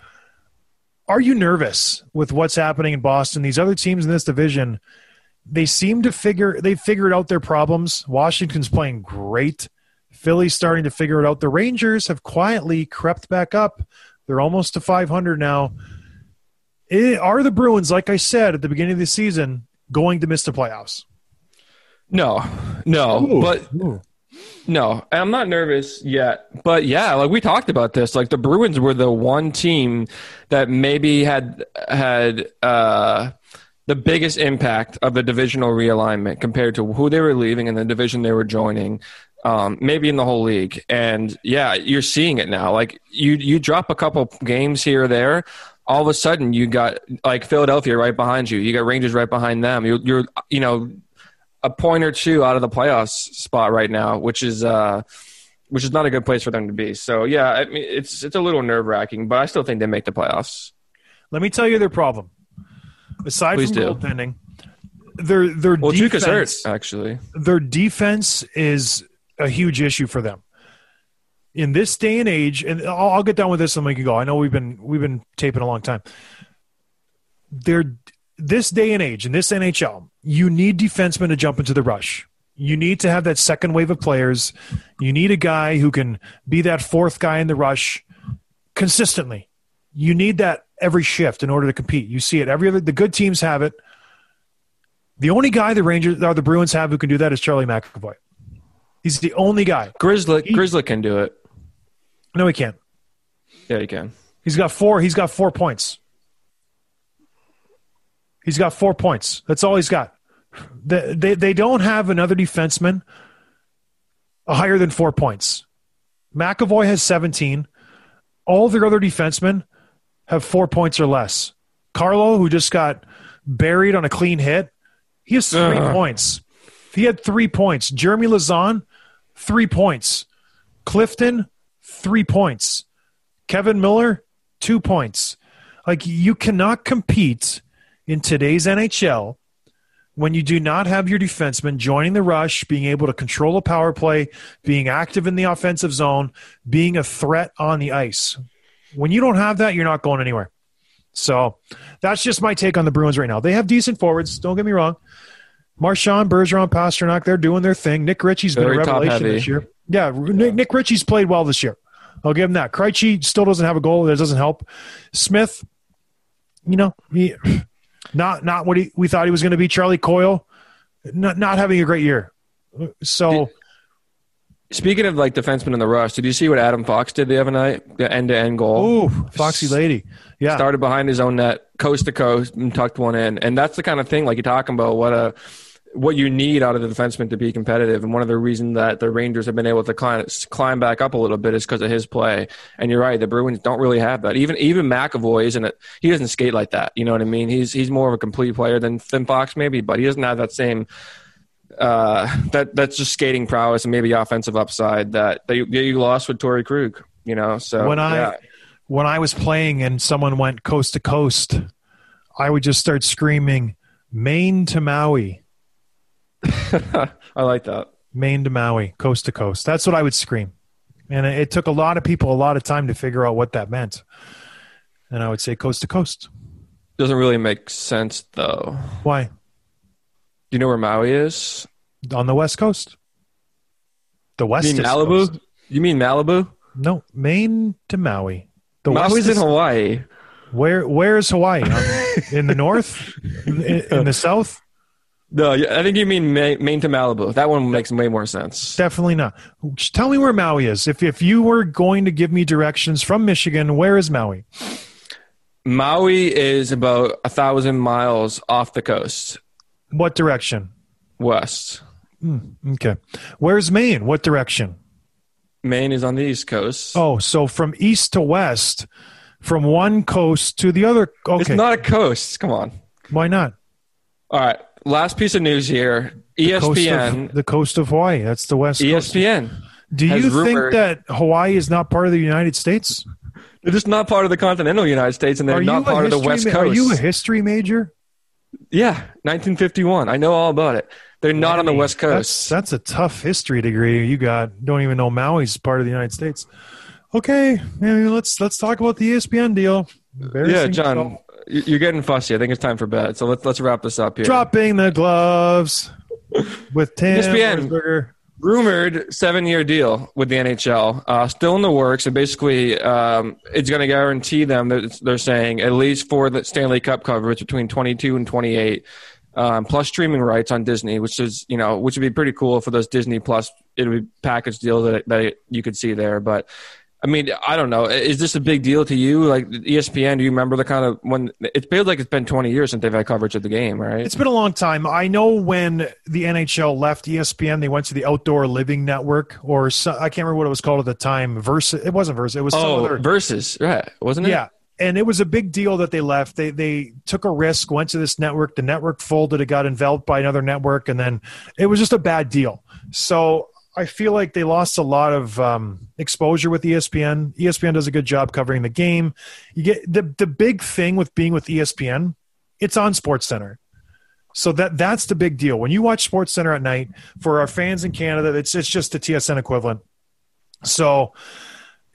Are you nervous with what's happening in Boston? These other teams in this division, they seem to figure They've figured out their problems. Washington's playing great. Philly's starting to figure it out. The Rangers have quietly crept back up. They're almost to 500 now. Eh, are the Bruins, like I said at the beginning of the season, going to miss the playoffs? No, no, but Ooh. No, I'm not nervous yet. But yeah, like we talked about this, like the Bruins were the one team that maybe had had uh the biggest impact of the divisional realignment compared to who they were leaving and the division they were joining. Um, maybe in the whole league. And yeah, you're seeing it now. Like you you drop a couple games here or there, all of a sudden you got like Philadelphia right behind you. You got Rangers right behind them. You're, you're you know a point or two out of the playoffs spot right now, which is uh, which is not a good place for them to be. So yeah, I mean it's it's a little nerve wracking, but I still think they make the playoffs. Let me tell you their problem. Aside Please from do. goaltending, their their Well, defense, Tuukka's hurt actually. their defense is a huge issue for them. In this day and age, and I'll, I'll get done with this and we can go. I know we've been we've been taping a long time. They're this day and age in this NHL, you need defensemen to jump into the rush. You need to have that second wave of players. You need a guy who can be that fourth guy in the rush consistently. You need that every shift in order to compete. You see it every other. The good teams have it. The only guy the Rangers or the Bruins have who can do that is Charlie McAvoy. He's the only guy. Grizzly He- Grizzly can do it. No, he can't. Yeah, he can. He's got four. He's got four points. He's got four points. That's all he's got. They, they, they don't have another defenseman higher than four points. McAvoy has 17. All their other defensemen have four points or less. Carlo, who just got buried on a clean hit, he has three Ugh. points. He had three points. Jeremy Lauzon, three points. Clifton, three points. Kevan Miller, two points. Like you cannot compete in today's NHL when you do not have your defenseman joining the rush, being able to control a power play, being active in the offensive zone, being a threat on the ice. When you don't have that, you're not going anywhere. So that's just my take on the Bruins right now. They have decent forwards. Don't get me wrong. Marchand, Bergeron, Pastrnak, they're doing their thing. Nick Ritchie's been a revelation this year. Yeah, Nick, Nick Ritchie's played well this year. I'll give him that. Krejci still doesn't have a goal. That doesn't help. Smith, you know, he, not not what he, we thought he was going to be. Charlie Coyle, not not having a great year. So Speaking of like defensemen in the rush, did you see what Adam Fox did the other night? The end to end goal. ooh, Foxy lady, yeah, Started behind his own net, coast to coast, and tucked one in. And that's the kind of thing like you're talking about. What a what you need out of the defenseman to be competitive. And one of the reasons that the Rangers have been able to climb, climb back up a little bit is because of his play. And you're right, the Bruins don't really have that. Even even McAvoy isn't it? He doesn't skate like that. You know what I mean? He's he's more of a complete player than than Fox maybe, but he doesn't have that same. Uh, that that's just skating prowess and maybe offensive upside that that you, that you lost with Torey Krug. You know, so when I yeah. when I was playing and someone went coast to coast, I would just start screaming Maine to Maui, I like that. Maine to Maui, coast to coast. That's what I would scream, and it, took a lot of people a lot of time to figure out what that meant. And I would say coast to coast. Doesn't really make sense though. Why? Do you know where Maui is? On the west coast. The west You mean Malibu? coast. You mean Malibu? No, Maine to Maui. The Maui's in Hawaii. Where where is Hawaii? In the north? In, in the south? No, I think you mean Maine, to Malibu. That one makes way more sense. Definitely not. Tell me where Maui is. If if you were going to give me directions from Michigan, where is Maui? Maui is about a thousand miles off the coast, What direction? west. Hmm, okay. Where's Maine? What direction? Maine is on the east coast. Oh, so from east to west, from one coast to the other. Okay. It's not a coast. Come on. Why not? All right. Last piece of news here. E Coast ESPN. of, the coast of Hawaii. That's the west coast. ESPN. Do has you think that Hawaii is not part of the United States? They're just not part of the continental United States, and they're not part of the West ma- Coast. Are you a history major? yeah, 1951. I know all about it. They're not on the West Coast. That's, that's a tough history degree you got. Don't even know Maui's part of the United States. Okay, maybe let's let's talk about the ESPN deal. yeah, John. You- you're getting fussy. I think it's time for bed. So let's let's wrap this up here. dropping the gloves with Tim ESPN. Rumored seven year deal with the NHL, uh, still in the works. And basically, um, it's going to guarantee them that they're saying at least for the Stanley Cup coverage between 22 and 28, um, plus streaming rights on Disney, which is you know which would be pretty cool for those Disney Plus. It would be package deals that that you could see there, but. I mean, I don't know. Is this a big deal to you? Like ESPN, do you remember the kind of when it feels like it's been 20 years since they've had coverage of the game, right? It's been a long time. I know when the NHL left ESPN, they went to the Outdoor Living Network, or so, I can't remember what it was called at the time. Versus, it wasn't Versus. It was some oh, other. versus, right? Wasn't it? Yeah. And it was a big deal that they left. They they took a risk, went to this network. The network folded. It got enveloped by another network, and then it was just a bad deal. So I feel like they lost a lot of um, exposure with ESPN. ESPN does a good job covering the game. You get the the big thing with being with ESPN, it's on Sports Center. So that that's the big deal. When you watch Sports Center at night, for our fans in Canada, it's it's just the TSN equivalent. So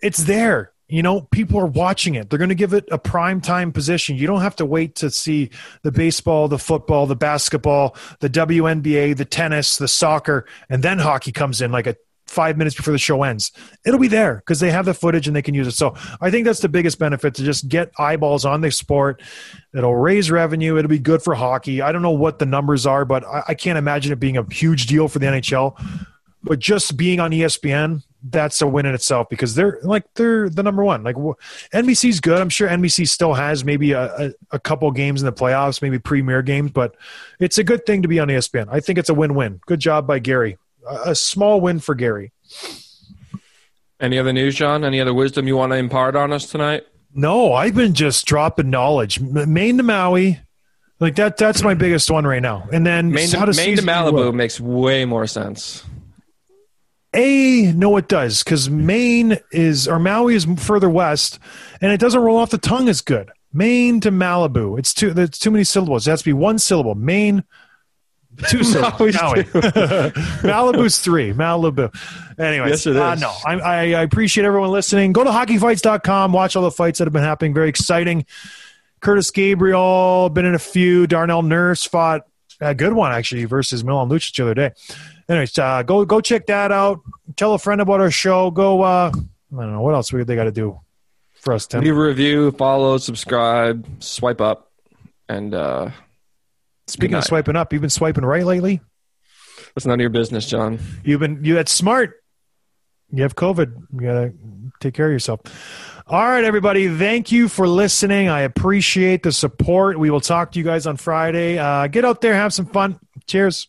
it's there. You know, people are watching it. They're going to give it a prime time position. You don't have to wait to see the baseball, the football, the basketball, the WNBA, the tennis, the soccer, and then hockey comes in like a five minutes before the show ends. It'll be there because they have the footage and they can use it. So I think that's the biggest benefit to just get eyeballs on the sport. It'll raise revenue. It'll be good for hockey. I don't know what the numbers are, but I, I can't imagine it being a huge deal for the NHL. But just being on ESPN, that's a win in itself because they're like they're the number one. Like NBC's good. I'm sure NBC still has maybe a, a, a couple games in the playoffs, maybe premier games, but it's a good thing to be on ESPN. I think it's a win-win. Good job by Gary. A, a small win for Gary. Any other news, John? Any other wisdom you want to impart on us tonight? No, I've been just dropping knowledge. Maine to Maui, like that. That's my biggest one right now. And then Maine to, Maine to Malibu makes way more sense. A, no, it does because Maine is or Maui is further west, and it doesn't roll off the tongue as good. Maine to Malibu, it's too there's too many syllables. It has to be one syllable. Maine, two syllables. Maui. Malibu's three. Malibu. Anyways, Yes, it uh, no, I, I, I appreciate everyone listening. Go to hockeyfights.com. Watch all the fights that have been happening. Very exciting. Kurtis Gabriel been in a few. Darnell Nurse fought a good one actually versus Milan Lucic the other day. Anyways, uh, go go check that out. Tell a friend about our show. Go uh, I don't know what else we they got to do for us. Tim. Leave a review, follow, subscribe, swipe up, and uh, Speaking of swiping up, you've been swiping right lately. it's none of your business, John. You've been you that's smart. You have COVID. You gotta take care of yourself. All right, everybody. Thank you for listening. I appreciate the support. We will talk to you guys on Friday. Uh, get out there, have some fun. Cheers.